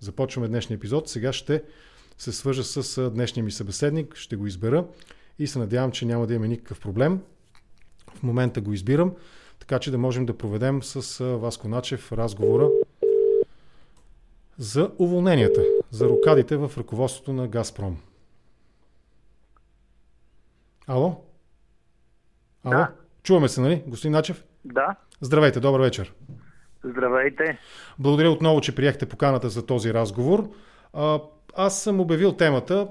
започваме днешния епизод. Сега ще се свържа с днешния ми събеседник, ще го избера и се надявам, че няма да имаме никакъв проблем. В момента го избирам, така че да можем да проведем с Васко Начев разговора за уволненията, за рокадите в ръководството на Газпром. Ало? Ало? Да. Чуваме се, нали, господин Начев? Да. Здравейте, добър вечер. Здравейте. Благодаря отново, че приехте поканата за този разговор. Аз съм обявил темата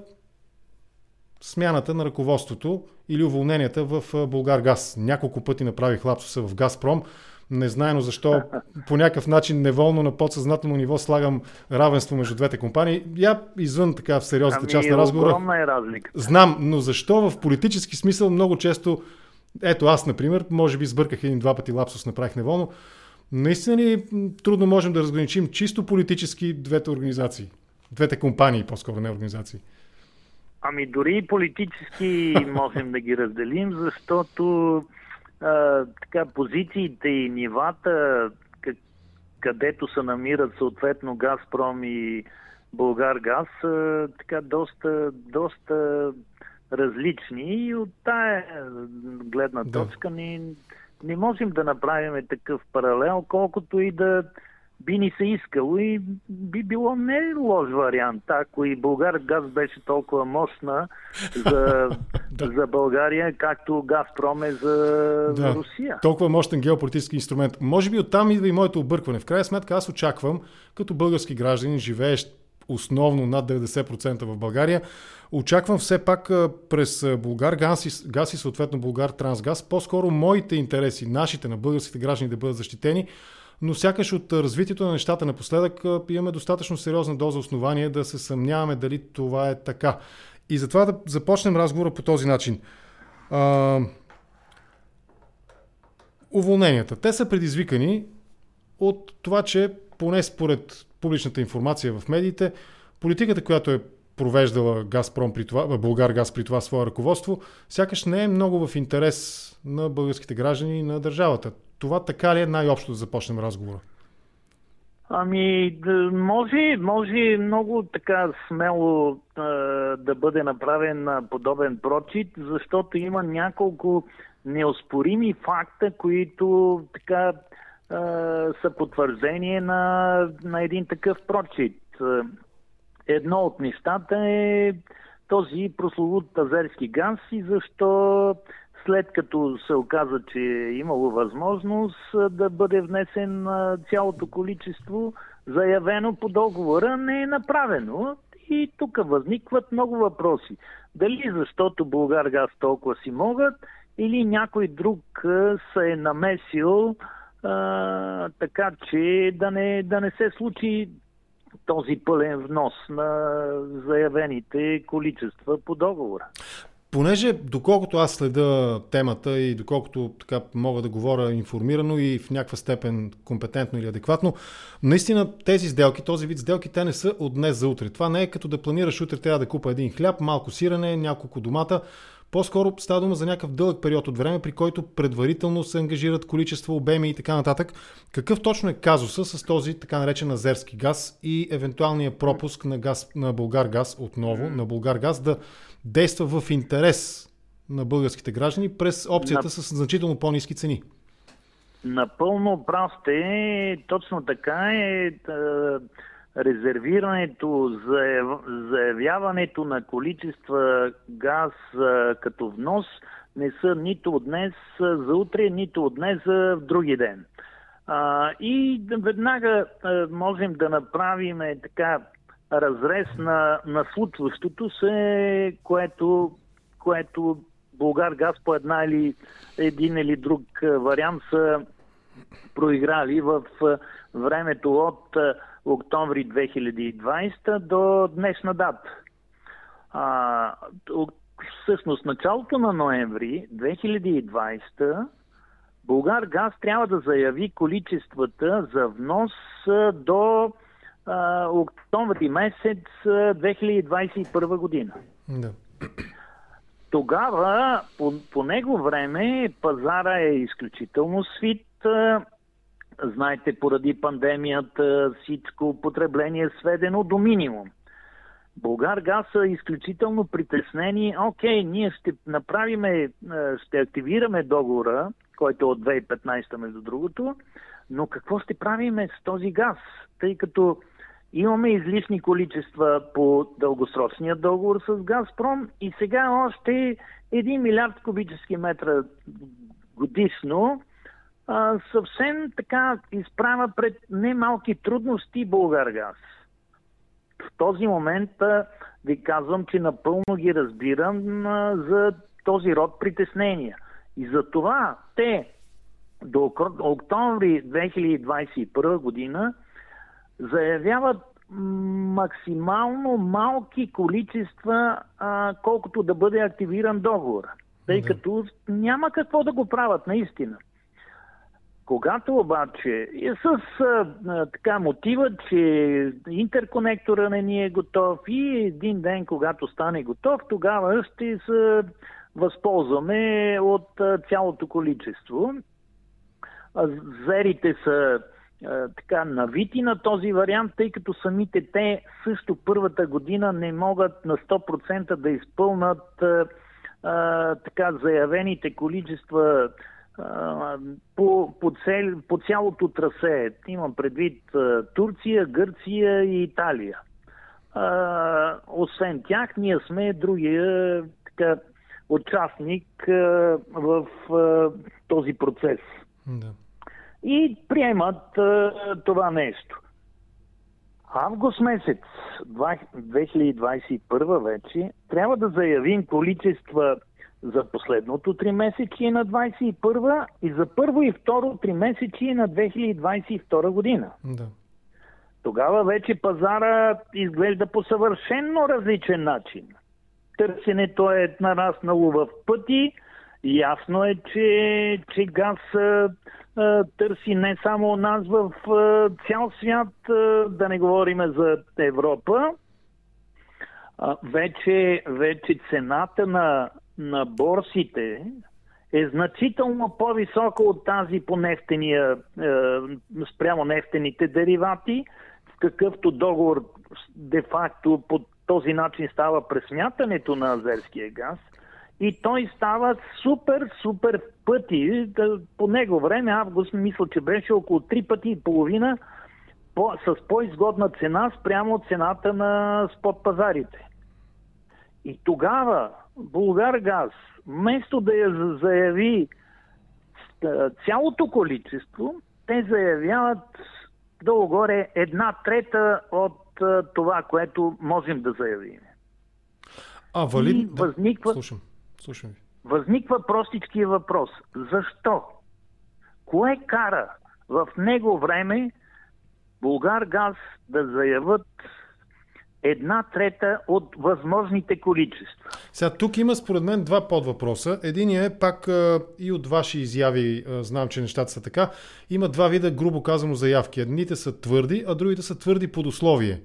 смяната на ръководството или уволненията в Българ Газ. Няколко пъти направих лапсуса в Газпром. Незнайно защо по някакъв начин неволно на подсъзнателно ниво слагам равенство между двете компании. Я извън така в сериозната ами, част на разговора. Огромна е разлика. Знам, но защо в политически смисъл много често ето аз, например, може би сбърках един-два пъти лапсус, направих неволно. Наистина ли трудно можем да разграничим чисто политически двете организации? Двете компании, по-скоро не организации. Ами дори и политически можем да ги разделим, защото а, така, позициите и нивата, където се намират съответно Газпром и Българ Газ, а, така доста, доста различни и от тая гледна точка да. ни, не можем да направим такъв паралел, колкото и да би ни се искало и би било не лош вариант, ако и Българ газ беше толкова мощна за, да. за България, както Газпром е за, да. Русия. Толкова мощен геополитически инструмент. Може би оттам идва и моето объркване. В крайна сметка аз очаквам, като български граждани, живеещ основно над 90% в България, Очаквам все пак през Българ газ и, газ и съответно Българ Трансгаз, по-скоро моите интереси, нашите на българските граждани да бъдат защитени, но сякаш от развитието на нещата напоследък имаме достатъчно сериозна доза основание да се съмняваме дали това е така. И затова да започнем разговора по този начин. А, уволненията. Те са предизвикани от това, че поне според публичната информация в медиите, политиката, която е провеждала Газпром при това, Българ Газ при това свое ръководство, сякаш не е много в интерес на българските граждани и на държавата. Това така ли е най-общо да започнем разговора? Ами, може, може много така смело е, да бъде направен подобен прочит, защото има няколко неоспорими факта, които така са потвърждение на, на един такъв прочит. Едно от нещата е този прословут азерски газ и защо след като се оказа, че е имало възможност да бъде внесен цялото количество заявено по договора, не е направено. И тук възникват много въпроси. Дали защото Българ газ толкова си могат, или някой друг се е намесил а, така, че да не, да не се случи този пълен внос на заявените количества по договора. Понеже, доколкото аз следа темата и доколкото така мога да говоря информирано и в някаква степен компетентно или адекватно, наистина тези сделки, този вид сделки, те не са от днес за утре. Това не е като да планираш утре трябва да купа един хляб, малко сирене, няколко домата. По-скоро става дума за някакъв дълъг период от време, при който предварително се ангажират количество, обеми и така нататък. Какъв точно е казуса с този така наречен азерски газ и евентуалния пропуск на, газ, на Българ газ отново, на Българ газ да действа в интерес на българските граждани през опцията на... с значително по-низки цени? Напълно прав сте. Точно така е резервирането, заявяването на количества газ като внос не са нито от днес за утре, нито от днес за други ден. и веднага можем да направим така разрез на, на случващото се, което, което Българ газ по една или един или друг вариант са проиграли в времето от октомври 2020 до днешна дата. А, всъщност, началото на ноември 2020 Българ газ трябва да заяви количествата за внос до а, октомври месец 2021 година. Да. Тогава, по, по него време, пазара е изключително свит знаете, поради пандемията всичко потребление е сведено до минимум. Българ газ са изключително притеснени. Окей, ние ще направиме, ще активираме договора, който е от 2015 между другото, но какво ще правиме с този газ? Тъй като имаме излишни количества по дългосрочния договор с Газпром и сега още 1 милиард кубически метра годишно а, съвсем така изправя пред немалки трудности Българгаз. В този момент а, ви казвам, че напълно ги разбирам а, за този род притеснения. И за това те до октомври 2021 година заявяват максимално малки количества, а, колкото да бъде активиран договор. Тъй да. като няма какво да го правят наистина. Когато обаче и с а, така мотива, че интерконектора не ни е готов и един ден, когато стане готов, тогава ще се възползваме от а, цялото количество. Зерите са така навити на този вариант, тъй като самите те също първата година не могат на 100% да изпълнат а, така заявените количества а, по, по, цел, по цялото трасе. Имам предвид Турция, Гърция и Италия. А, освен тях, ние сме другия така, участник а, в а, този процес. Да и приемат а, това нещо. Август месец 2021 вече трябва да заявим количества за последното три месечи на 2021 и за първо и второ три месечи на 2022 година. Да. Тогава вече пазара изглежда по съвършенно различен начин. Търсенето е нараснало в пъти, Ясно е, че, че газ а, а, търси не само нас в а, цял свят, а, да не говорим за Европа. Вече, вече цената на, на борсите е значително по-висока от тази по нефтения, е, спрямо нефтените деривати, в какъвто договор де-факто по този начин става пресмятането на азерския газ – и той става супер, супер пъти. По него време, август, мисля, че беше около 3 пъти и половина по, с по-изгодна цена спрямо цената на спот пазарите. И тогава Българ газ, вместо да я заяви цялото количество, те заявяват долу-горе една трета от това, което можем да заявим. А, валид... И възниква... Да, слушам. Слушам ви. Възниква простичкия въпрос. Защо? Кое кара в него време Булгар Газ да заявят една трета от възможните количества. Сега тук има според мен два подвъпроса. Единият е пак и от ваши изяви, знам, че нещата са така. Има два вида, грубо казано, заявки. Едните са твърди, а другите са твърди под условие.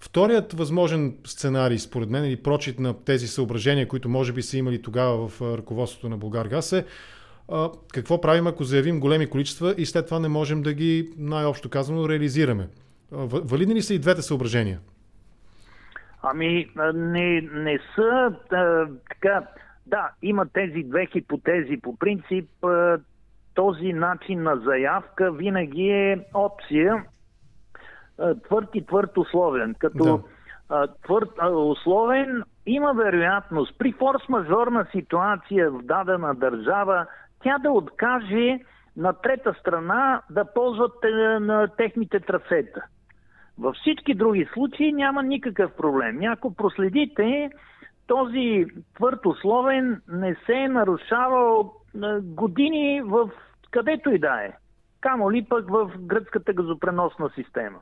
Вторият възможен сценарий, според мен, или прочит на тези съображения, които може би са имали тогава в ръководството на Българгаз е какво правим, ако заявим големи количества и след това не можем да ги, най-общо казано, реализираме. Валидни ли са и двете съображения? Ами, не, не са а, така. Да, има тези две хипотези. По принцип, а, този начин на заявка винаги е опция твърд и твърд условен. Като да. твърд условен има вероятност при форс-мажорна ситуация в дадена държава тя да откаже на трета страна да ползват е, на техните трасета. Във всички други случаи няма никакъв проблем. Ако проследите, този твърд условен не се е нарушавал години в където и да е. Камо ли пък в гръцката газопреносна система.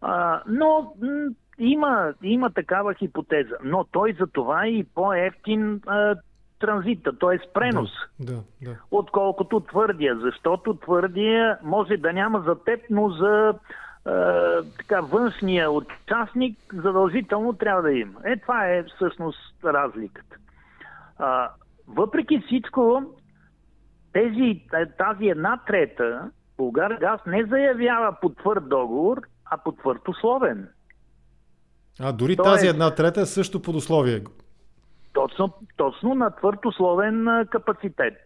А, но м- има, има такава хипотеза. Но той за това е и по-ефтин а, транзита, т.е. пренос, да, да, да. отколкото твърдия. Защото твърдия може да няма за теб, но за така, външния участник задължително трябва да има. Е, това е всъщност разликата. А, въпреки всичко, тези, тази една трета Българ газ не заявява по твърд договор, а по твърд условен. А дори Тоест, тази една трета е също под условие. Точно, точно на твърд условен капацитет.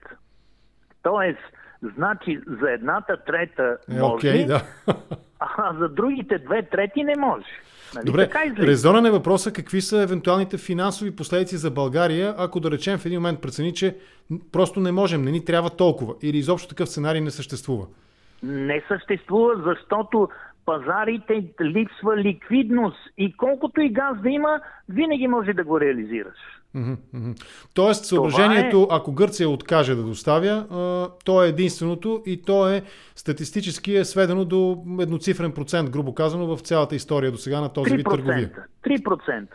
Тоест, значи за едната трета е, може, okay, да. а за другите две трети не може. Нали? Добре, резонен е въпроса какви са евентуалните финансови последици за България, ако да речем в един момент прецени, че просто не можем, не ни трябва толкова или изобщо такъв сценарий не съществува. Не съществува, защото пазарите липсва ликвидност и колкото и газ да има, винаги може да го реализираш. Тоест, съображението, е... ако Гърция откаже да доставя, то е единственото и то е статистически е сведено до едноцифрен процент, грубо казано, в цялата история до сега на този 3%, вид търговия. 3%.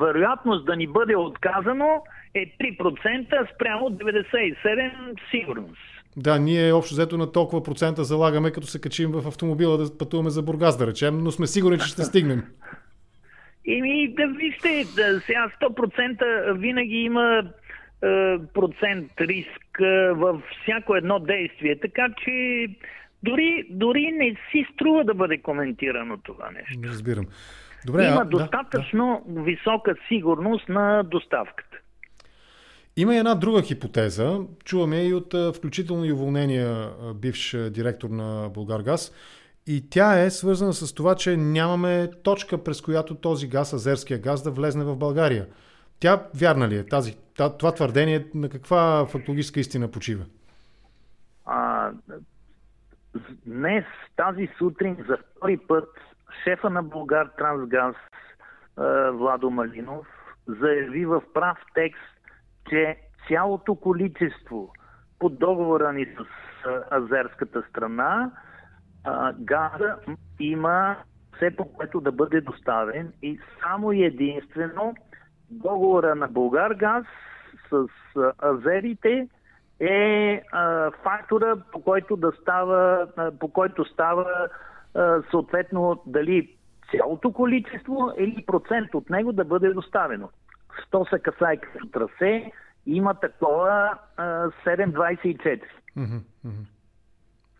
вероятност да ни бъде отказано е 3% спрямо 97% сигурност. Да, ние общо взето на толкова процента залагаме, като се качим в автомобила да пътуваме за Бургас, да речем, но сме сигурни, че ще стигнем. Еми, да вижте, да, сега 100% винаги има е, процент риск е, във всяко едно действие, така че дори, дори не си струва да бъде коментирано това нещо. Не разбирам. Добре, има а, достатъчно да, да. висока сигурност на доставката. Има и една друга хипотеза. Чуваме и от включително и уволнения бивш директор на Българгаз. И тя е свързана с това, че нямаме точка, през която този газ, азерския газ, да влезне в България. Тя вярна ли е? Тази, това твърдение на каква фактологическа истина почива? А, днес, тази сутрин, за втори път, шефа на Българ Трансгаз Владо Малинов заяви в прав текст, че цялото количество под договора ни с азерската страна газа има все по което да бъде доставен и само единствено договора на Българ газ с азерите е а, фактора, по който да става, а, по който става а, съответно дали цялото количество или процент от него да бъде доставено. Що се касае като трасе, има такова а, 724. Mm-hmm.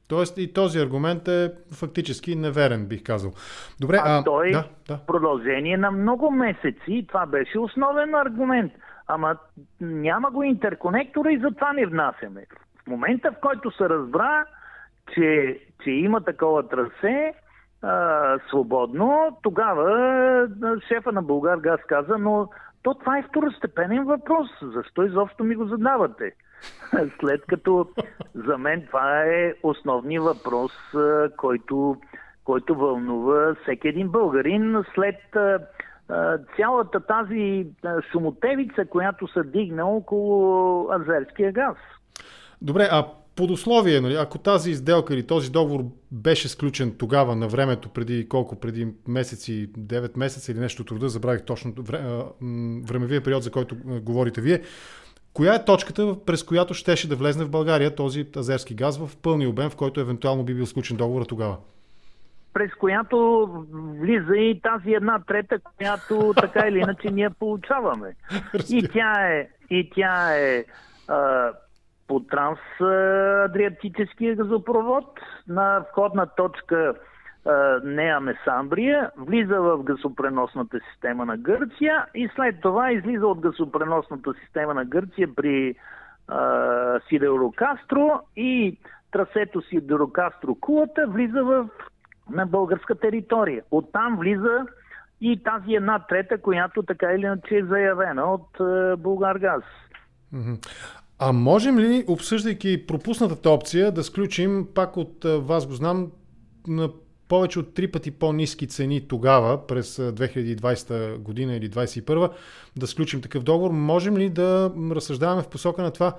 Тоест и този аргумент е фактически неверен, бих казал. Добре, а, а той да, да. продължение на много месеци, това беше основен аргумент. Ама няма го интерконектора и затова не внасяме. В момента, в който се разбра, че, че има такова трасе, а, свободно, тогава шефа на Българ Газ каза, но то това е второстепенен въпрос. Защо изобщо ми го задавате? След като за мен това е основният въпрос, който, който вълнува всеки един българин след цялата тази шумотевица, която се дигна около азерския газ. Добре, а под условие, нали, ако тази изделка или този договор беше сключен тогава на времето, преди колко, преди месеци, 9 месеца или нещо труда, забравих точно времевия период, за който говорите вие, Коя е точката, през която щеше да влезне в България този азерски газ в пълния обем, в който евентуално би бил сключен договора тогава? През която влиза и тази една трета, която така или иначе ние получаваме. И тя е, и тя е а, по трансадриатическия газопровод на входна точка Неа Месамбрия, влиза в газопреносната система на Гърция и след това излиза от газопреносната система на Гърция при а, Сидерокастро и трасето Сидерокастро Кулата влиза в, на българска територия. Оттам влиза и тази една трета, която така или иначе е заявена от а, Българгаз. А можем ли, обсъждайки пропуснатата опция, да сключим, пак от вас го знам, на повече от три пъти по-низки цени тогава, през 2020 година или 2021, да сключим такъв договор. Можем ли да разсъждаваме в посока на това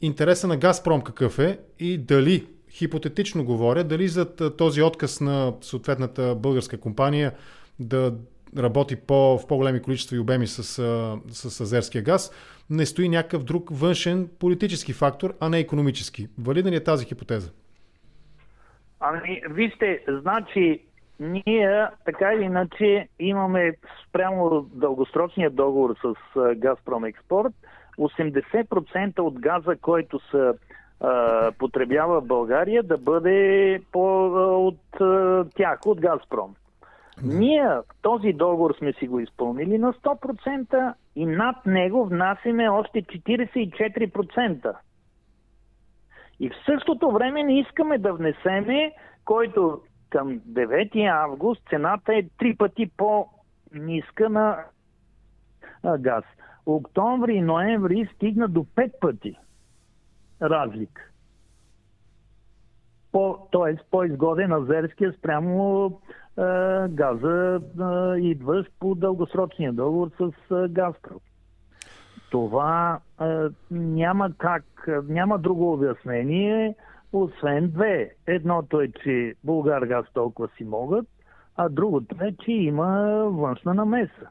интереса на Газпром какъв е и дали, хипотетично говоря, дали за този отказ на съответната българска компания да работи по, в по-големи количества и обеми с, с азерския газ, не стои някакъв друг външен политически фактор, а не економически. Валидна ли е тази хипотеза? Ами, вижте, значи, ние така или иначе имаме спрямо дългосрочния договор с Газпром Експорт 80% от газа, който се а, потребява в България, да бъде по, от а, тях, от Газпром. Ние този договор сме си го изпълнили на 100% и над него внасяме още 44%. И в същото време не искаме да внесеме, който към 9 август цената е три пъти по-ниска на газ. Октомври и ноември стигна до 5 пъти разлика. По, т.е. по-изгоден азерския спрямо е, газа е, идващ по дългосрочния договор с е, Газпром. Това е, няма как, няма друго обяснение, освен две. Едното е, че Българ газ толкова си могат, а другото е, че има външна намеса.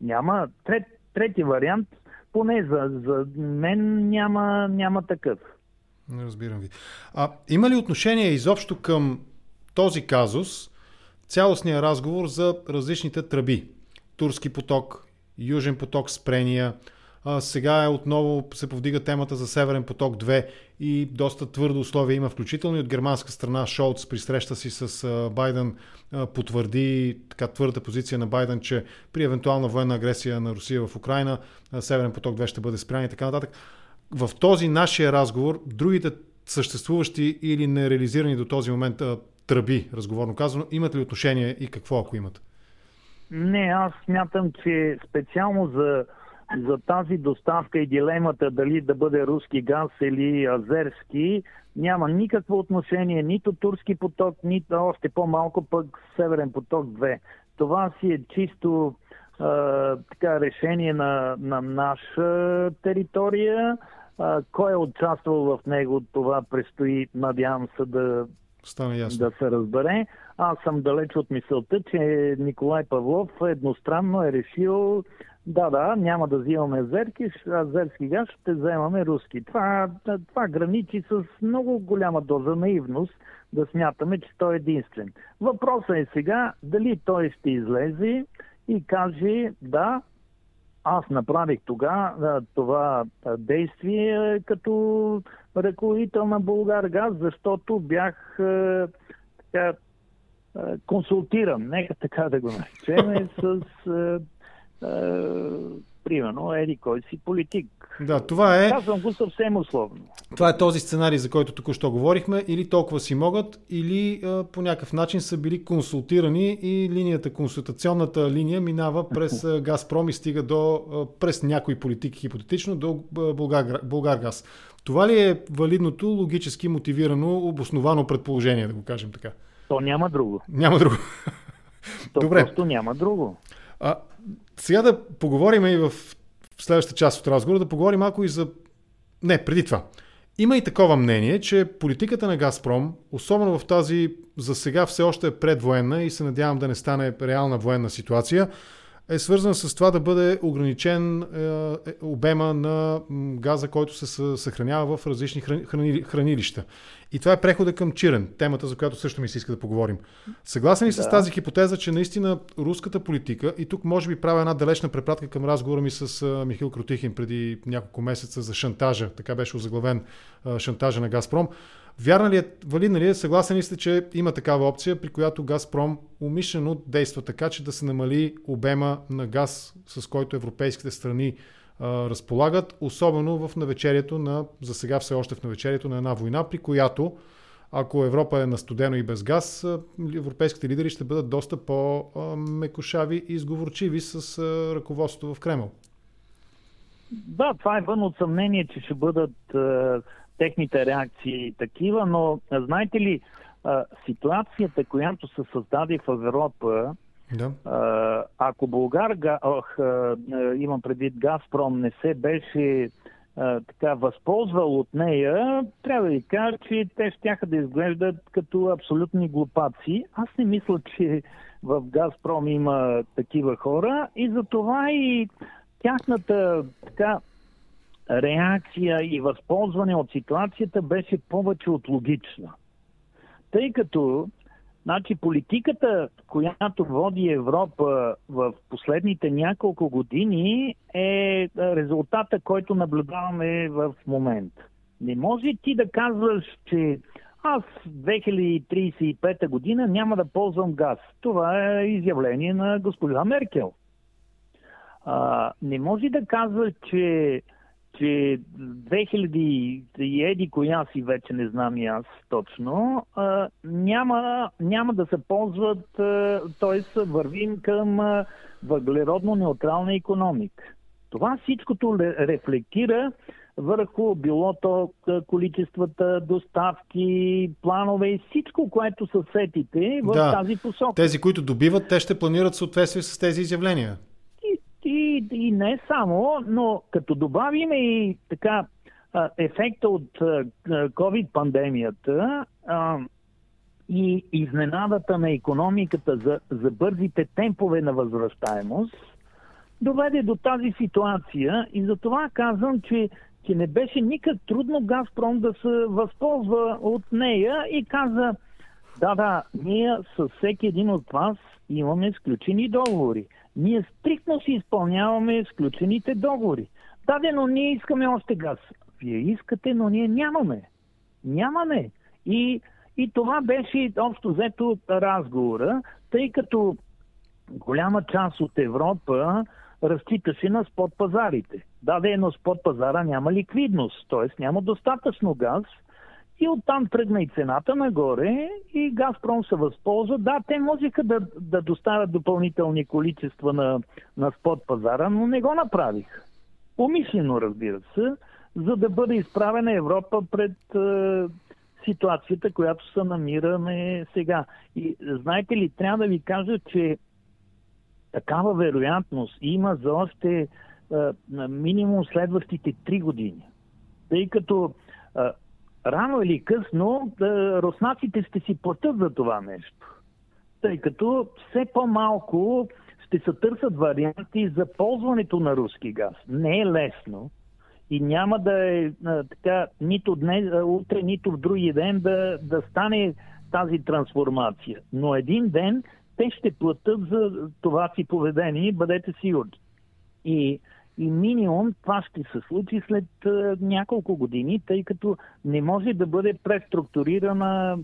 Няма трет, трети вариант, поне за, за мен няма, няма такъв. Не разбирам ви. А има ли отношение изобщо към този казус, цялостния разговор за различните тръби? Турски поток, Южен поток спрения, а, сега е отново се повдига темата за Северен поток 2 и доста твърдо условия има, включително и от германска страна. Шолц при среща си с Байден потвърди така твърда позиция на Байден, че при евентуална военна агресия на Русия в Украина Северен поток 2 ще бъде спрян и така нататък. В този нашия разговор другите съществуващи или нереализирани до този момент тръби, разговорно казано, имат ли отношение и какво ако имат? Не, аз смятам, че специално за за тази доставка и дилемата дали да бъде руски газ или азерски няма никакво отношение нито турски поток, нито още по-малко пък Северен поток 2. Това си е чисто а, така, решение на, на наша територия. А, кой е участвал в него, това предстои, надявам се да, Стане ясно. да се разбере. Аз съм далеч от мисълта, че Николай Павлов едностранно е решил да, да, няма да взимаме азерки, азерски газ, ще вземаме руски. Това, това граничи с много голяма доза наивност да смятаме, че той е единствен. Въпросът е сега дали той ще излезе и каже да, аз направих тогава това действие като ръководител на Българ газ, защото бях така, консултиран, нека така да го наречем, с примерно, еди кой си политик. Да, това е... Казвам го съвсем условно. Това е този сценарий, за който току-що говорихме. Или толкова си могат, или а, по някакъв начин са били консултирани и линията, консултационната линия минава през а, Газпром и стига до, а, през някои политики, хипотетично, до Българ, Българгаз. Това ли е валидното, логически мотивирано, обосновано предположение, да го кажем така? То няма друго. Няма друго. То Добре. просто няма друго. А, сега да поговорим и в следващата част от разговора, да поговорим малко и за... Не, преди това. Има и такова мнение, че политиката на Газпром, особено в тази за сега все още е предвоенна и се надявам да не стане реална военна ситуация, е свързан с това да бъде ограничен е, е, обема на газа, който се съхранява в различни храни, хранилища. И това е прехода към Чирен, темата, за която също ми се иска да поговорим. Съгласен ли да. с тази хипотеза, че наистина руската политика, и тук може би правя една далечна препратка към разговора ми с Михил Кротихин преди няколко месеца за шантажа, така беше озаглавен шантажа на Газпром, Вярна ли е, валидна ли е, съгласен ли сте, че има такава опция, при която Газпром умишлено действа така, че да се намали обема на газ, с който европейските страни а, разполагат, особено в навечерието на, за сега все още в навечерието на една война, при която ако Европа е на студено и без газ, европейските лидери ще бъдат доста по-мекошави и изговорчиви с ръководството в Кремъл. Да, това е вън от съмнение, че ще бъдат техните реакции такива, но знаете ли, ситуацията, която се създаде в Европа, да. ако Българ, ох, имам предвид Газпром, не се беше така възползвал от нея, трябва да ви кажа, че те ще да изглеждат като абсолютни глупаци. Аз не мисля, че в Газпром има такива хора и затова и тяхната така реакция и възползване от ситуацията беше повече от логична. Тъй като значи, политиката, която води Европа в последните няколко години е резултата, който наблюдаваме в момента. Не може ти да казваш, че аз 2035 година няма да ползвам газ. Това е изявление на госпожа Меркел. А, не може да казва, че, че 2000 и еди коя си вече не знам и аз точно, а, няма, няма да се ползват, т.е. вървим към въглеродно-неутрална економика. Това всичкото рефлектира върху било то количествата, доставки, планове и всичко, което са сетите в да. тази посока. Тези, които добиват, те ще планират съответствие с тези изявления. И, и, не само, но като добавим и така ефекта от COVID-пандемията и изненадата на економиката за, за бързите темпове на възвръщаемост, доведе до тази ситуация и за това казвам, че че не беше никак трудно Газпром да се възползва от нея и каза, да, да, ние с всеки един от вас имаме сключени договори. Ние стриктно си изпълняваме сключените договори. Да, но ние искаме още газ. Вие искате, но ние нямаме. Нямаме. И, и това беше общо взето разговора, тъй като голяма част от Европа разчиташе на спот пазарите. Да, но спот пазара няма ликвидност, т.е. няма достатъчно газ и оттам тръгна и цената нагоре и Газпром се възползва. Да, те можеха да, да доставят допълнителни количества на, на спот пазара, но не го направих. Умишлено, разбира се, за да бъде изправена Европа пред е, ситуацията, която се намираме сега. И знаете ли, трябва да ви кажа, че такава вероятност има за още а, минимум следващите три години. Тъй като а, рано или късно да, руснаците ще си платят за това нещо. Тъй като все по-малко ще се търсят варианти за ползването на руски газ. Не е лесно и няма да е а, така нито днес, а, утре, нито в други ден да, да стане тази трансформация. Но един ден те ще платят за това си поведение, бъдете сигурни. И, и минимум това ще се случи след а, няколко години, тъй като не може да бъде преструктурирана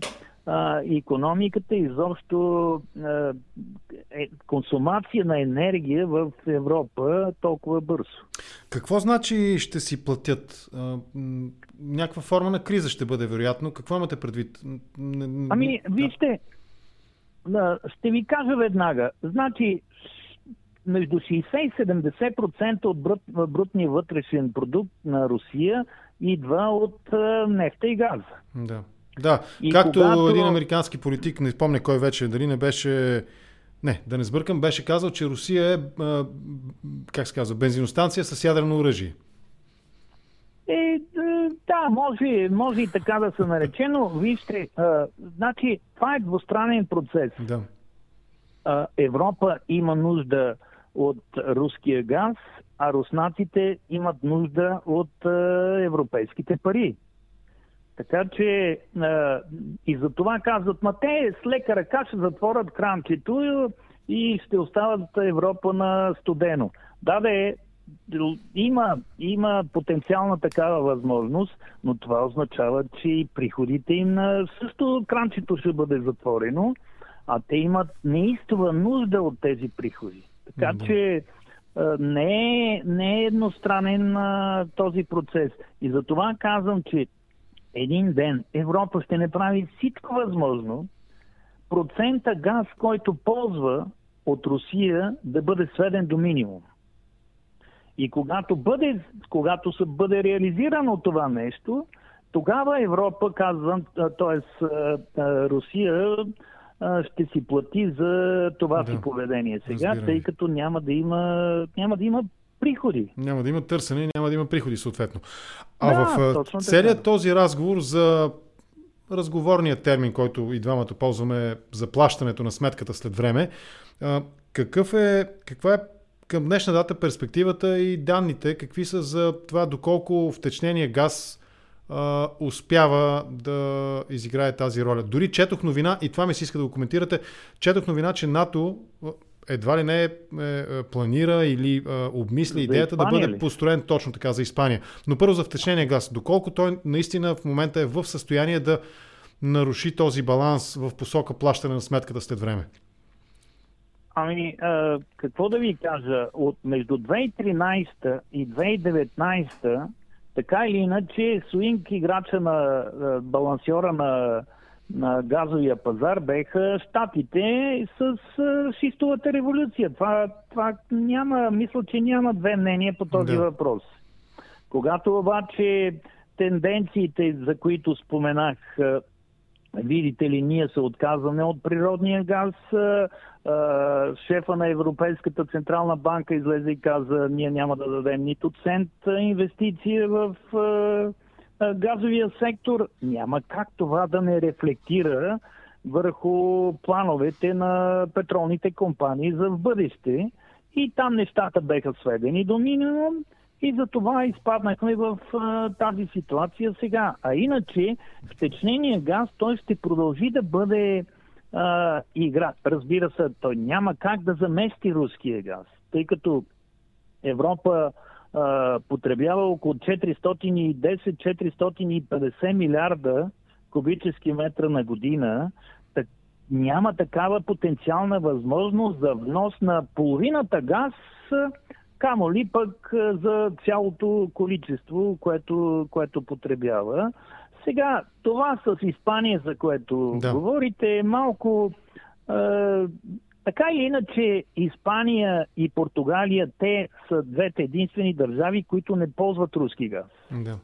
а, економиката, изобщо а, е, консумация на енергия в Европа толкова бързо. Какво значи ще си платят? А, някаква форма на криза ще бъде вероятно. Какво имате предвид? Ами, вижте, ще ви кажа веднага. Значи, между 60 и 70% от брут, брутния вътрешен продукт на Русия идва от нефта и газа. Да. Да, и както когато... един американски политик, не спомня кой вече, дали не беше... Не, да не сбъркам, беше казал, че Русия е, как се казва, бензиностанция с ядрено оръжие. Е, да, може, може и така да се нарече, но вижте, а, значи това е двустранен процес. Да. А, Европа има нужда от руския газ, а руснаците имат нужда от а, европейските пари. Така че а, и за това казват, ма те с лека ръка ще затворят кранчето и ще остават Европа на студено. Да, бе, има, има потенциална такава възможност, но това означава, че и приходите им също кранчето ще бъде затворено, а те имат неистова нужда от тези приходи. Така mm-hmm. че не е, не е едностранен а, този процес. И за това казвам, че един ден Европа ще не прави всичко възможно процента газ, който ползва от Русия, да бъде сведен до минимум. И когато бъде, когато се бъде реализирано това нещо, тогава Европа, казвам, т.е. Русия ще си плати за това да, си поведение сега, разбираме. тъй като няма да има, няма да има приходи. Няма да има търсене, няма да има приходи съответно. А да, в целият този разговор за разговорният термин, който и двамата ползваме за плащането на сметката след време, какъв е, каква е към днешна дата перспективата и данните, какви са за това доколко втечнения газ а, успява да изиграе тази роля. Дори четох новина, и това ми се иска да го коментирате, четох новина, че НАТО едва ли не е, е, планира или е, обмисли за идеята Испания да бъде ли? построен точно така за Испания. Но първо за втечнения газ. Доколко той наистина в момента е в състояние да наруши този баланс в посока плащане на сметката след време? Ами, а, какво да ви кажа? От между 2013 и 2019 така или иначе, Суинг, играча на балансьора на, на газовия пазар, беха щатите с шистовата революция. Това, това няма, мисля, че няма две мнения по този да. въпрос. Когато обаче тенденциите, за които споменах, видите ли, ние се отказваме от природния газ. Шефа на Европейската Централна банка излезе и каза, ние няма да дадем нито цент инвестиция в газовия сектор. Няма как това да не рефлектира върху плановете на петролните компании за в бъдеще. И там нещата беха сведени до минимум и за това изпаднахме в а, тази ситуация сега. А иначе, втечнения газ, той ще продължи да бъде а, игра. Разбира се, той няма как да замести руския газ, тъй като Европа а, потребява около 410-450 милиарда кубически метра на година, так, няма такава потенциална възможност за внос на половината газ камо ли пък за цялото количество, което, което потребява. Сега, това с Испания, за което да. говорите, е малко... Е, така или иначе, Испания и Португалия, те са двете единствени държави, които не ползват руски газ. Да.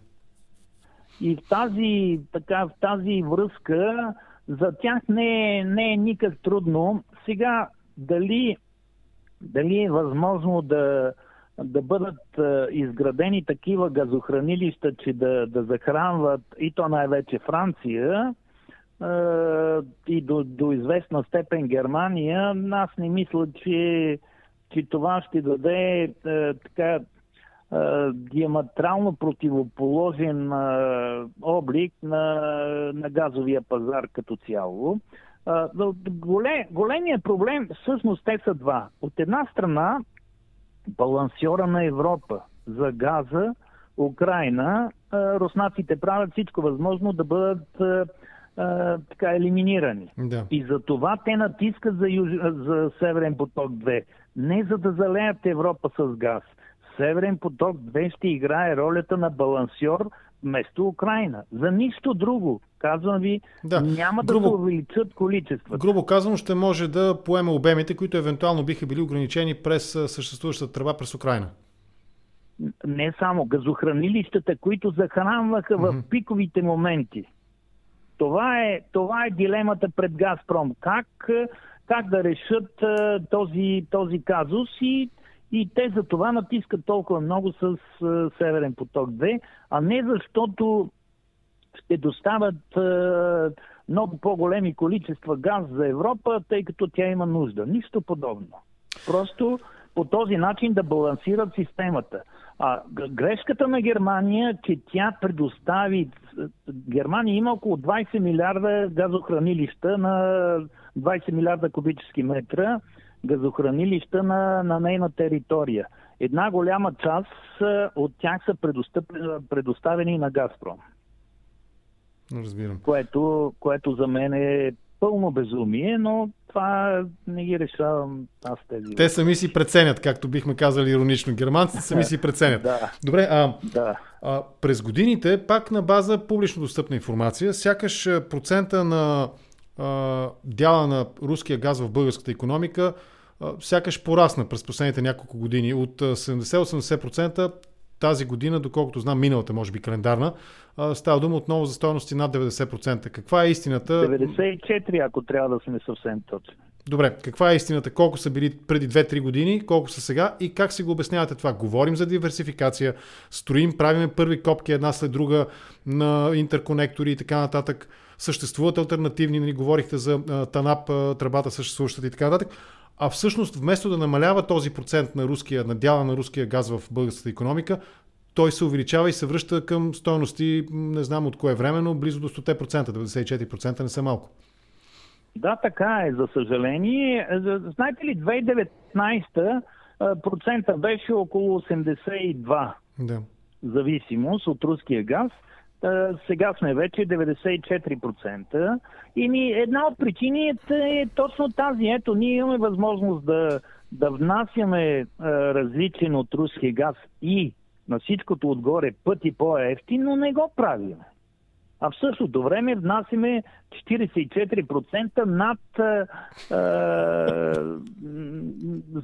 И в тази, така, в тази връзка за тях не е, не е никак трудно. Сега, дали, дали е възможно да, да бъдат а, изградени такива газохранилища, че да, да захранват и то най-вече Франция а, и до, до известна степен Германия, аз не мисля, че, че това ще даде а, така диаметрално противоположен облик на, на газовия пазар като цяло. Голем, големия проблем всъщност те са два. От една страна балансьора на Европа за газа, Украина, руснаците правят всичко възможно да бъдат така елиминирани. Да. И за това те натискат за, юж... за Северен поток 2. Не за да залеят Европа с газ. Северен поток 2 ще играе ролята на балансьор вместо Украина. За нищо друго. Казвам ви, да. няма грубо, да се увеличат количествата. Грубо казано, ще може да поеме обемите, които евентуално биха били ограничени през съществуващата тръба през Украина. Не само газохранилищата, които захранваха mm-hmm. в пиковите моменти. Това е, това е дилемата пред Газпром. Как, как да решат този, този казус и и те за това натискат толкова много с Северен поток 2, а не защото ще доставят е, много по-големи количества газ за Европа, тъй като тя има нужда. Нищо подобно. Просто по този начин да балансират системата. А грешката на Германия, че тя предостави. Германия има около 20 милиарда газохранилища на 20 милиарда кубически метра газохранилища на, на нейна територия. Една голяма част от тях са предоставени на Газпром. Разбирам. Което, което за мен е пълно безумие, но това не ги решавам аз тези. Те сами си преценят, както бихме казали иронично. Германците сами си преценят. да. Добре, а, да. а през годините, пак на база публично достъпна информация, сякаш процента на дяла на руския газ в българската економика сякаш порасна през последните няколко години. От 70-80% тази година, доколкото знам, миналата, може би календарна, става дума отново за стоености над 90%. Каква е истината? 94, ако трябва да сме съвсем точни. Добре, каква е истината? Колко са били преди 2-3 години, колко са сега и как си го обяснявате това? Говорим за диверсификация, строим, правиме първи копки една след друга на интерконектори и така нататък. Съществуват альтернативни, нали, говорихте за ТАНАП, тръбата съществуващата и така нататък а всъщност вместо да намалява този процент на руския, на дяла на руския газ в българската економика, той се увеличава и се връща към стоености, не знам от кое време, но близо до 100%, 94% не са малко. Да, така е, за съжаление. Знаете ли, 2019 процента беше около 82. Да. Зависимост от руския газ. Сега сме вече 94%. И ми една от причините е точно тази. Ето, ние имаме възможност да, да внасяме различен от руския газ и на всичкото отгоре пъти по-ефтин, но не го правим а в същото време внасяме 44% над е,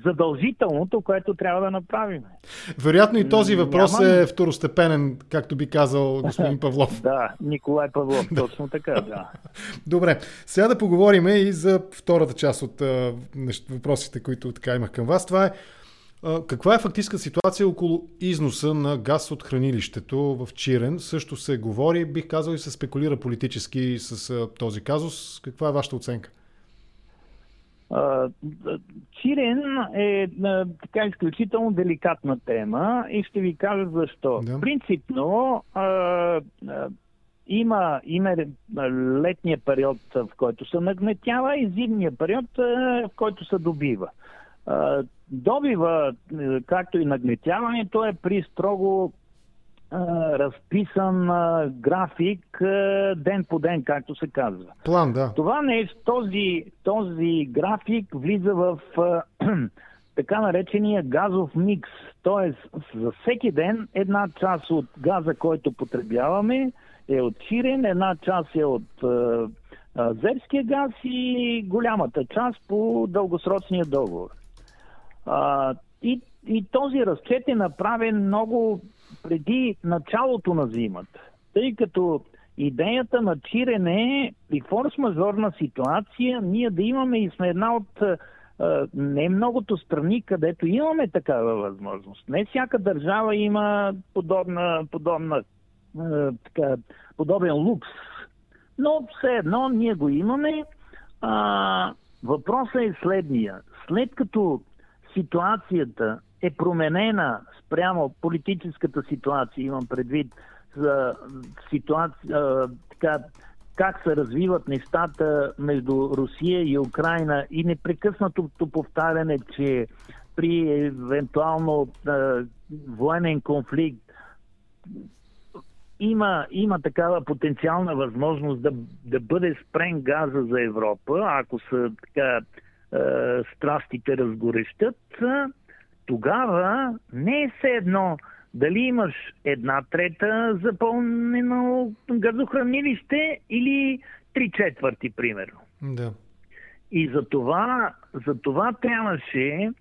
задължителното, което трябва да направим. Вероятно и този въпрос Няма... е второстепенен, както би казал господин Павлов. да, Николай Павлов, точно така, да. Добре, сега да поговорим и за втората част от въпросите, които така имах към вас. Това е каква е фактическа ситуация около износа на газ от хранилището в Чирен? Също се говори, бих казал и се спекулира политически с този казус. Каква е вашата оценка? Чирен е така изключително деликатна тема и ще ви кажа защо. Да. Принципно има, има летния период, в който се нагнетява и зимния период, в който се добива. Добива, е, както и нагнетяването е при строго разписан график ден по ден, както се казва. План, да. Това не е този, този график влиза в така наречения газов микс. Тоест, за всеки ден една част от газа, който потребяваме, е от Чирен, една част е от Зерския газ и голямата част по дългосрочния договор. И, и този разчет е направен много преди началото на зимата, тъй като идеята на чирене е при форс-мажорна ситуация ние да имаме и сме една от не многото страни, където имаме такава възможност. Не всяка държава има подобна, подобна така, подобен лукс. Но все едно ние го имаме. А, въпросът е следния. След като ситуацията е променена спрямо политическата ситуация, имам предвид за ситуация, така, как се развиват нещата между Русия и Украина и непрекъснатото повтаряне, че при евентуално а, военен конфликт има, има такава потенциална възможност да, да бъде спрен газа за Европа, ако са така е, страстите разгорещат, тогава не е все едно дали имаш една трета запълнено газохранилище или три четвърти, примерно. Да. И за това, за това трябваше,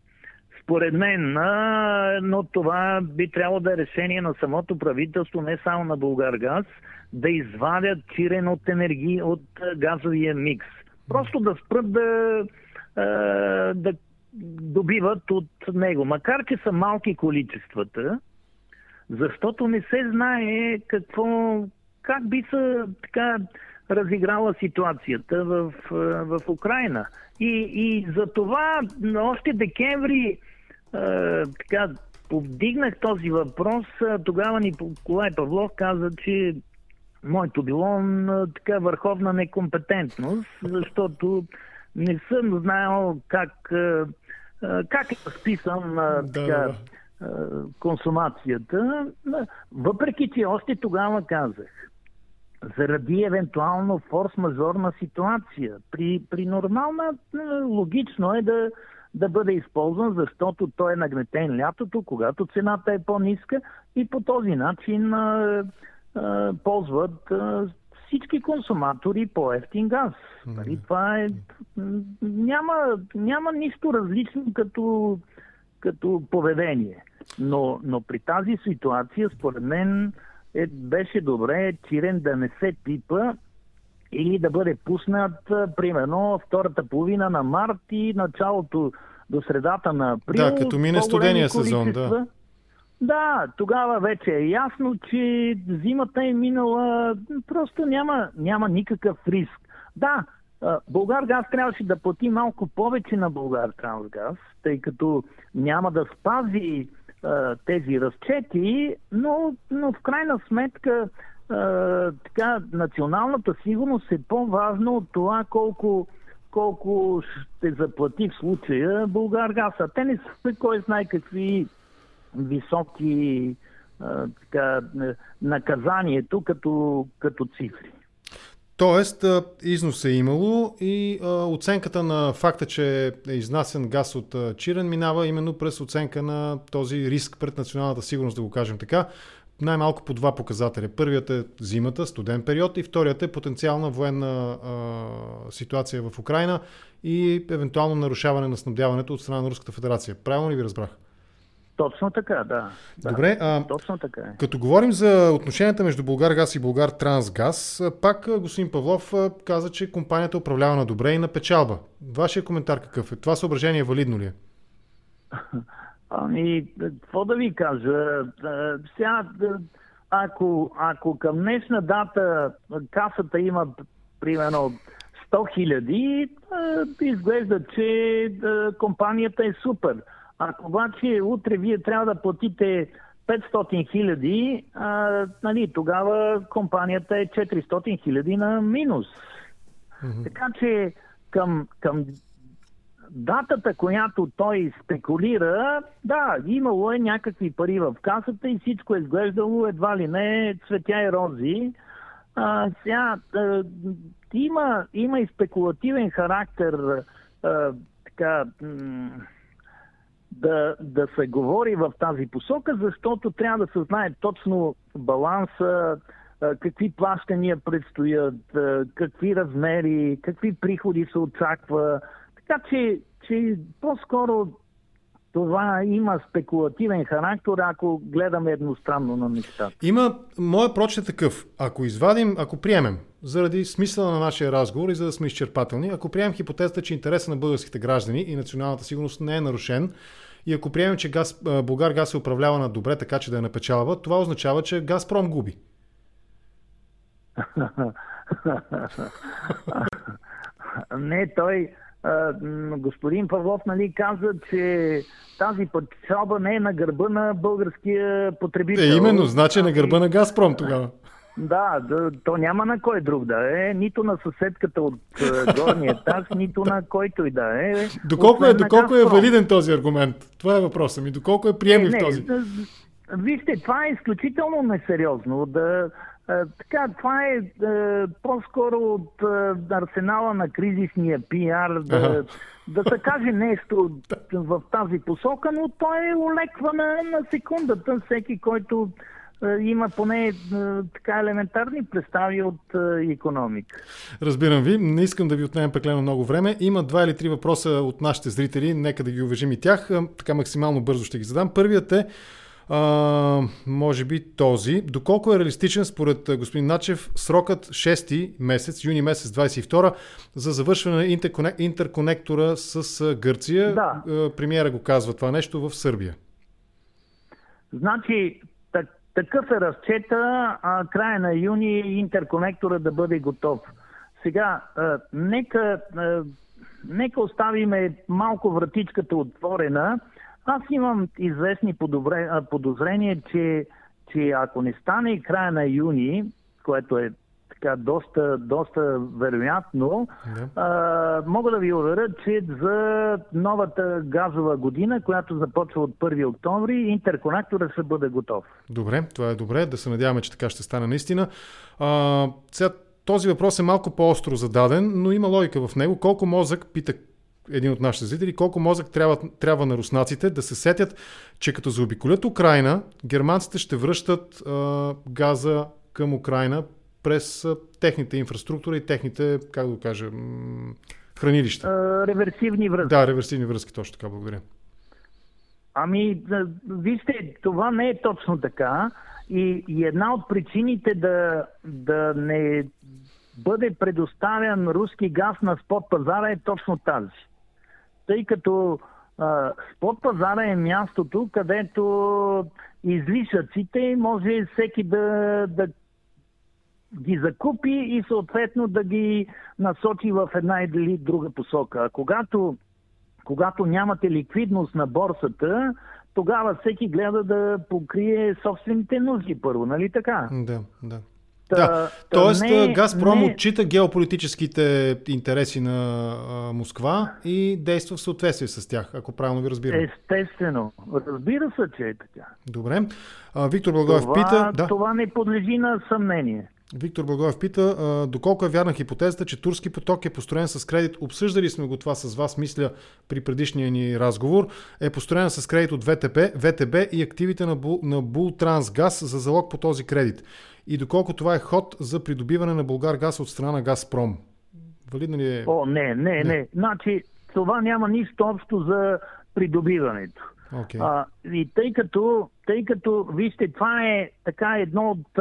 според мен, но това би трябвало да е решение на самото правителство, не само на Българгаз, да извадят чирен от енергии от газовия микс. Просто да спрат да, да добиват от него. Макар, че са малки количествата, защото не се знае какво, как би се така разиграла ситуацията в, в Украина. И, и за това още декември е, така повдигнах този въпрос. Тогава ни Колай Павлов каза, че моето било така върховна некомпетентност, защото не съм знаел как, как е разписан да, така, консумацията, въпреки че още тогава казах, заради евентуално форс-мажорна ситуация. При, при нормална логично е да, да бъде използван, защото той е нагнетен лятото, когато цената е по-ниска и по този начин а, а, ползват а, всички консуматори по-ефтин газ. Нали, това е... Няма, няма нищо различно като, като поведение. Но, но при тази ситуация, според мен, е, беше добре Чирен да не се пипа или да бъде пуснат, примерно, втората половина на март и началото до средата на април. Да, като мине студения сезон, да. Да, тогава вече е ясно, че зимата е минала, просто няма, няма никакъв риск. Да, Българ газ трябваше да плати малко повече на Българ Трансгаз, тъй като няма да спази тези разчети, но, но в крайна сметка така, националната сигурност е по-важна от това колко колко ще заплати в случая Българгаз. А те не са кой знае какви високи така, наказанието като, като цифри. Тоест, износ е имало и оценката на факта, че е изнасен газ от Чирен минава именно през оценка на този риск пред националната сигурност, да го кажем така. Най-малко по два показателя. Първият е зимата, студен период и вторият е потенциална военна а, ситуация в Украина и евентуално нарушаване на снабдяването от страна на Руската федерация. Правилно ли ви разбрах? Точно така, да. Добре, а, точно така е. Като говорим за отношенията между Българ Газ и Българ Трансгаз, пак господин Павлов каза, че компанията е управлявана добре и на печалба. Вашия коментар какъв е? Това съображение е валидно ли е? Ами, какво да ви кажа? Сега, ако, ако към днешна дата касата има примерно 100 хиляди, изглежда, че компанията е супер. Ако обаче утре вие трябва да платите 500 хиляди, нали, тогава компанията е 400 хиляди на минус. Mm-hmm. Така че към, към датата, която той спекулира, да, имало е някакви пари в касата и всичко е изглеждало едва ли не цветя и рози. А, сега, а, има, има и спекулативен характер а, така, да, да се говори в тази посока, защото трябва да се знае точно баланса, какви плащания предстоят, какви размери, какви приходи се очаква. Така че, че по-скоро това има спекулативен характер, ако гледаме едностранно на нещата. Има, моя проч е такъв. Ако извадим, ако приемем, заради смисъла на нашия разговор и за да сме изчерпателни, ако приемем хипотезата, че интереса на българските граждани и националната сигурност не е нарушен, и ако приемем, че газ, Българ газ се управлява на добре, така че да е напечалва, това означава, че Газпром губи. Не, той, господин Павлов, нали, каза, че тази печалба не е на гърба на българския потребител. Е, именно, значи е на гърба на Газпром тогава. Да, да, то няма на кой друг да е, нито на съседката от е, горния етаж, нито на който и да е. Доколко е, доколко е валиден този аргумент? Това е въпросът ми. Доколко е приемлив не, не, този? Вижте, това е изключително несериозно. Да, така, това е, е по-скоро от е, арсенала на кризисния пиар да, ага. да се каже нещо в тази посока, но то е олекване на секундата. Всеки, който е, има поне е, така елементарни представи от економика. Разбирам ви. Не искам да ви отнемем преклено много време. Има два или три въпроса от нашите зрители. Нека да ги уважим и тях. Е, така максимално бързо ще ги задам. Първият е а, може би този. Доколко е реалистичен според господин Начев срокът 6 месец, юни месец 22 за завършване на интерконектора с Гърция? Да. Премиера го казва това нещо в Сърбия. Значи, такъв е разчета, а края на юни интерконектора да бъде готов. Сега, а, нека, а, нека оставиме малко вратичката отворена. Аз имам известни подозрения, че, че ако не стане края на юни, което е така доста, доста вероятно. Да. А, мога да ви уверя, че за новата газова година, която започва от 1 октомври, интерконекторът ще бъде готов. Добре, това е добре. Да се надяваме, че така ще стане наистина. А, сега, този въпрос е малко по-остро зададен, но има логика в него. Колко мозък, пита един от нашите зрители, колко мозък трябва, трябва на руснаците да се сетят, че като заобиколят Украина, германците ще връщат а, газа към Украина през техните инфраструктура и техните, как да кажа, хранилища. реверсивни връзки. Да, реверсивни връзки, точно така, благодаря. Ами, вижте, това не е точно така. И, и една от причините да, да не бъде предоставен руски газ на спот пазара е точно тази. Тъй като спот пазара е мястото, където излишъците може всеки да, да ги закупи и съответно да ги насочи в една или друга посока. А когато, когато нямате ликвидност на борсата, тогава всеки гледа да покрие собствените нужди първо, нали така? Да, да. Да, т.е. Не, Газпром не... отчита геополитическите интереси на а, Москва и действа в съответствие с тях, ако правилно ви разбирам. Естествено. Разбира се, че е така. Добре. А, Виктор Благоев това, пита... Да. Това не подлежи на съмнение. Виктор Благоев пита, а, доколко е вярна хипотезата, че турски поток е построен с кредит. Обсъждали сме го това с вас, мисля, при предишния ни разговор. Е построен с кредит от ВТП, ВТБ и активите на, Бул, на Бултрансгаз за залог по този кредит. И доколко това е ход за придобиване на Българ газ от страна на Газпром. Валидно ли е? О, не, не, не. не. Значи, това няма нищо общо за придобиването. Okay. А, и тъй като, тъй като, вижте, това е така едно от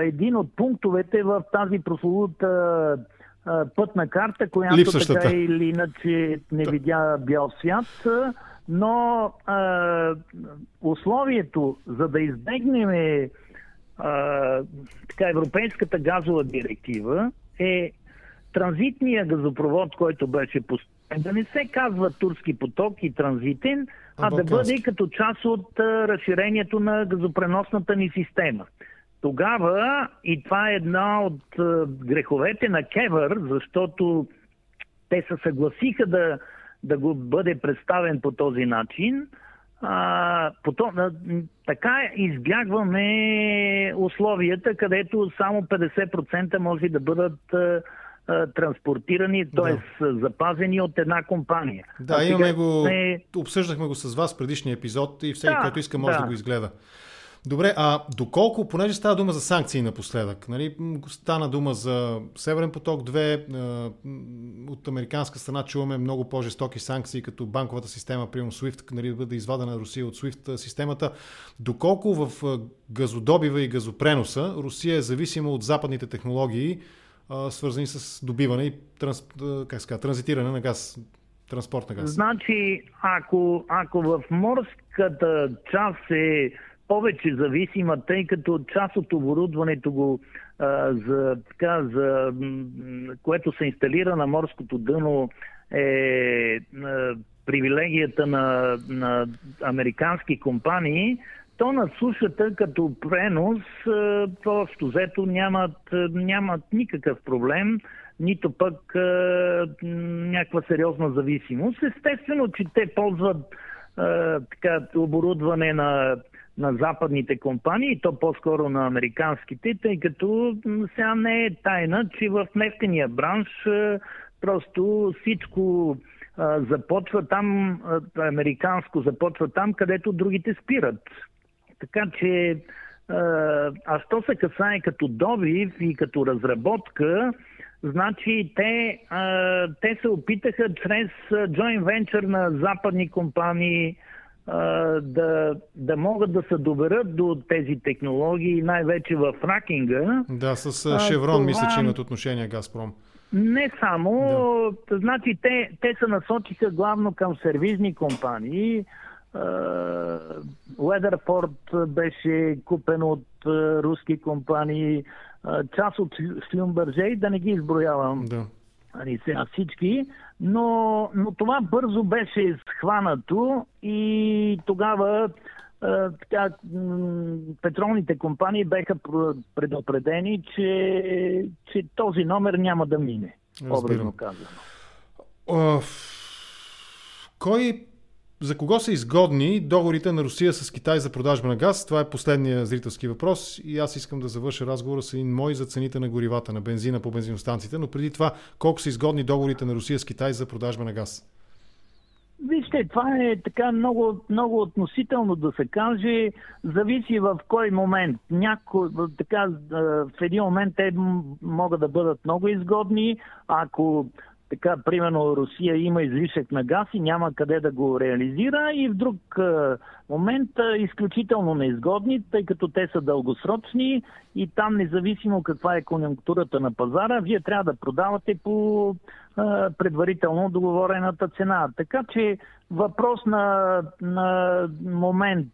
един от пунктовете в тази прословута пътна карта, която Липсващата. така или иначе не видя бял свят, но а, условието за да избегнем а, така, Европейската газова директива е транзитния газопровод, който беше построен, да не се казва турски поток и транзитен, а, а да бъде като част от а, разширението на газопреносната ни система. Тогава, и това е една от е, греховете на Кевър, защото те се съгласиха да, да го бъде представен по този начин, а, по то, а, така избягваме условията, където само 50% може да бъдат а, а, транспортирани, т.е. Да. запазени от една компания. Да, имаме го, не... обсъждахме го с вас в предишния епизод и всеки, да, който иска, може да. да го изгледа. Добре, а доколко, понеже става дума за санкции напоследък, нали, стана дума за Северен поток 2, от американска страна чуваме много по-жестоки санкции, като банковата система, примерно SWIFT, нали, бъде извадена Русия от SWIFT системата. Доколко в газодобива и газопреноса Русия е зависима от западните технологии, свързани с добиване и транс, как ска, транзитиране на газ, транспорт на газ? Значи, ако, ако в морската част е повече зависима, тъй като част от оборудването го а, за, така, за, което се инсталира на морското дъно е а, привилегията на, на американски компании, то на сушата като пренос просто взето нямат, нямат никакъв проблем, нито пък а, някаква сериозна зависимост. Естествено, че те ползват а, така, оборудване на на западните компании, то по-скоро на американските, тъй като сега не е тайна, че в нефтения бранш просто всичко започва там, американско започва там, където другите спират. Така че, а що се касае като добив и като разработка, значи те, те се опитаха чрез joint venture на западни компании, да, да могат да се доберат до тези технологии, най-вече в фракинга. Да, с Шеврон това... мисля, че имат отношение Газпром. Не само. Да. Значи те, те се насочиха главно към сервизни компании. Уедърфорд беше купен от руски компании, част от Шлюмбърже, да не ги изброявам. Да нали, сега всички, но, но това бързо беше схванато и тогава така, петролните компании беха предупредени, че, че този номер няма да мине, образно казано. Кой за кого са изгодни договорите на Русия с Китай за продажба на газ? Това е последния зрителски въпрос и аз искам да завърша разговора с един мой за цените на горивата, на бензина по бензиностанциите, но преди това колко са изгодни договорите на Русия с Китай за продажба на газ? Вижте, това е така много, много относително да се каже. Зависи в кой момент. Няко, така, в един момент те могат да бъдат много изгодни. Ако така, примерно Русия има излишък на газ и няма къде да го реализира и в друг момент изключително неизгодни, тъй като те са дългосрочни и там независимо каква е конъюнктурата на пазара, вие трябва да продавате по предварително договорената цена. Така че въпрос на, на момент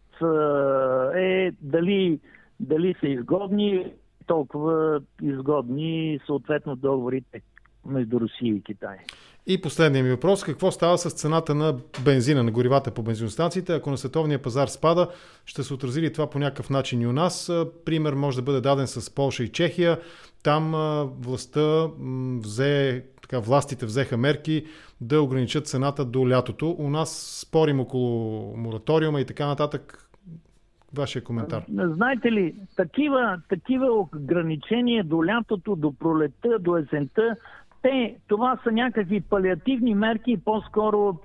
е дали, дали са изгодни, толкова изгодни съответно договорите между Русия и Китай. И последния ми въпрос. Какво става с цената на бензина, на горивата по бензиностанциите? Ако на световния пазар спада, ще се отрази ли това по някакъв начин и у нас? Пример може да бъде даден с Полша и Чехия. Там властта взе, така, властите взеха мерки да ограничат цената до лятото. У нас спорим около мораториума и така нататък. Вашия коментар. Знаете ли, такива, такива ограничения до лятото, до пролета, до есента, те, това са някакви палиативни мерки, по-скоро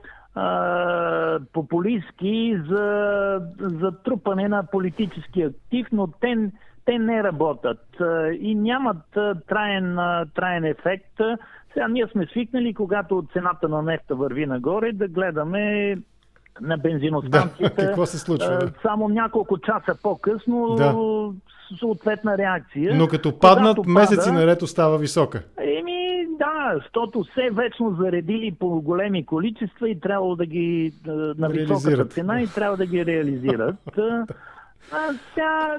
популистски за, за трупане на политически актив, но те, те не работят и нямат траен, траен ефект. Сега ние сме свикнали, когато цената на нефта върви нагоре, да гледаме на бензиностанцията. Да, какво се случва? Да? Само няколко часа по-късно да. съответна реакция. Но като паднат, Когато месеци пада, наред остава висока. Еми, да, защото все вечно заредили по големи количества и трябва да ги на високата цена и трябва да ги реализират. А сега,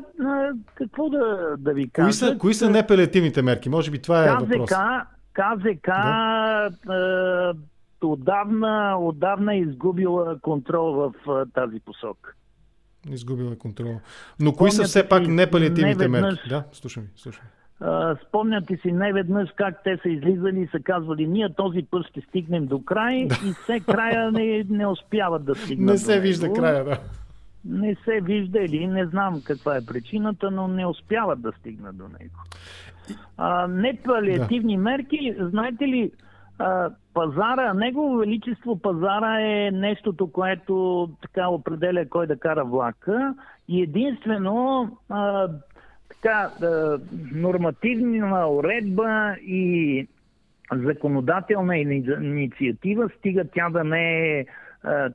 какво да, да ви кажа? Кои са, кои са непелетивните мерки? Може би това е КЗК, въпрос. КЗК да отдавна, отдавна е изгубила контрол в тази посока. Изгубила контрол. Но кои са все пак непалиативните мерки? Да, слушам ви. Слушам. Спомняте си не веднъж как те са излизали и са казвали, ние този път ще стигнем до край да. и все края не, не успяват да стигнат. Не се вижда края, да. Не се вижда или не знам каква е причината, но не успяват да стигнат до него. А, непалиативни да. мерки, знаете ли, а, пазара, негово величество пазара е нещото, което така определя кой да кара влака и единствено а, така, а, нормативна уредба и законодателна инициатива стига тя да не е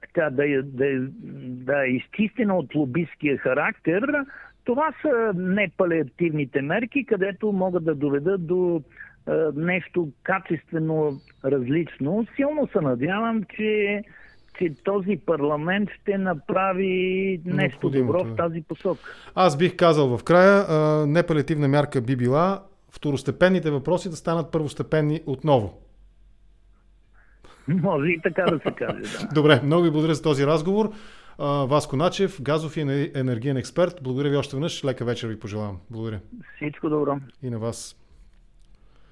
така, да, да, да е изчистена от лобистския характер, това са непалиативните мерки, където могат да доведат до е, нещо качествено различно. Силно се надявам, че, че този парламент ще направи нещо добро в тази посока. Аз бих казал в края, непалиативна мярка би била второстепенните въпроси да станат първостепенни отново. Може и така да се каже, да. Добре, много ви благодаря за този разговор. Васко Начев, газов и енергиен експерт. Благодаря ви още веднъж. Лека вечер ви пожелавам. Благодаря. Всичко добро. И на вас.